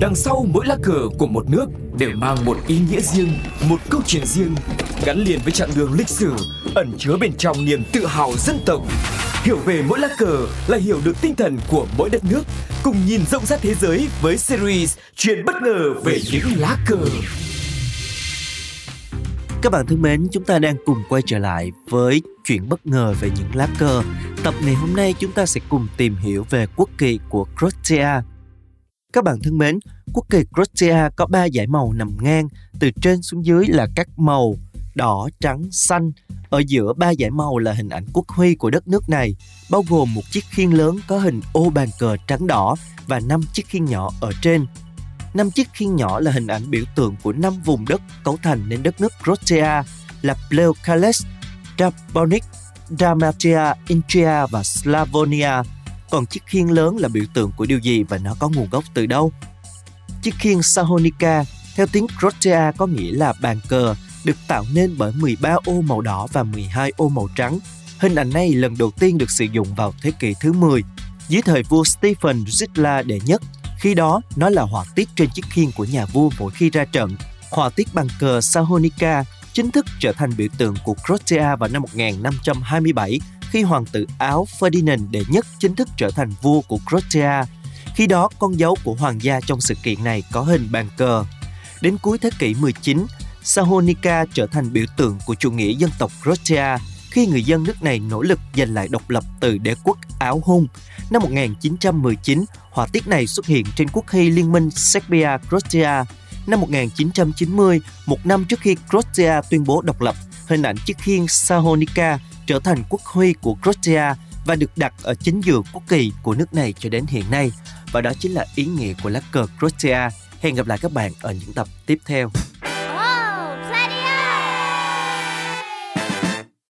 Đằng sau mỗi lá cờ của một nước đều mang một ý nghĩa riêng, một câu chuyện riêng, gắn liền với chặng đường lịch sử, ẩn chứa bên trong niềm tự hào dân tộc. Hiểu về mỗi lá cờ là hiểu được tinh thần của mỗi đất nước, cùng nhìn rộng rãi thế giới với series Chuyện bất ngờ về những lá cờ. Các bạn thân mến, chúng ta đang cùng quay trở lại với chuyện bất ngờ về những lá cờ. Tập ngày hôm nay chúng ta sẽ cùng tìm hiểu về quốc kỳ của Croatia. Các bạn thân mến, quốc kỳ Croatia có 3 dải màu nằm ngang, từ trên xuống dưới là các màu đỏ, trắng, xanh. Ở giữa ba dải màu là hình ảnh quốc huy của đất nước này, bao gồm một chiếc khiên lớn có hình ô bàn cờ trắng đỏ và năm chiếc khiên nhỏ ở trên. Năm chiếc khiên nhỏ là hình ảnh biểu tượng của năm vùng đất cấu thành nên đất nước Croatia là Pleukales, Dubrovnik, Dalmatia, Intria và Slavonia. Còn chiếc khiên lớn là biểu tượng của điều gì và nó có nguồn gốc từ đâu? Chiếc khiên Sahonica theo tiếng Croatia có nghĩa là bàn cờ được tạo nên bởi 13 ô màu đỏ và 12 ô màu trắng. Hình ảnh này lần đầu tiên được sử dụng vào thế kỷ thứ 10 dưới thời vua Stephen Zitla đệ nhất. Khi đó, nó là họa tiết trên chiếc khiên của nhà vua mỗi khi ra trận. Họa tiết bàn cờ Sahonica chính thức trở thành biểu tượng của Croatia vào năm 1527 khi hoàng tử Áo Ferdinand đệ nhất chính thức trở thành vua của Croatia. Khi đó, con dấu của hoàng gia trong sự kiện này có hình bàn cờ. Đến cuối thế kỷ 19, Sahonica trở thành biểu tượng của chủ nghĩa dân tộc Croatia khi người dân nước này nỗ lực giành lại độc lập từ đế quốc Áo Hung. Năm 1919, họa tiết này xuất hiện trên quốc huy Liên minh Serbia-Croatia. Năm 1990, một năm trước khi Croatia tuyên bố độc lập, hình ảnh chiếc khiên Sahonica trở thành quốc huy của Croatia và được đặt ở chính giữa quốc kỳ của nước này cho đến hiện nay. Và đó chính là ý nghĩa của lá cờ Croatia. Hẹn gặp lại các bạn ở những tập tiếp theo.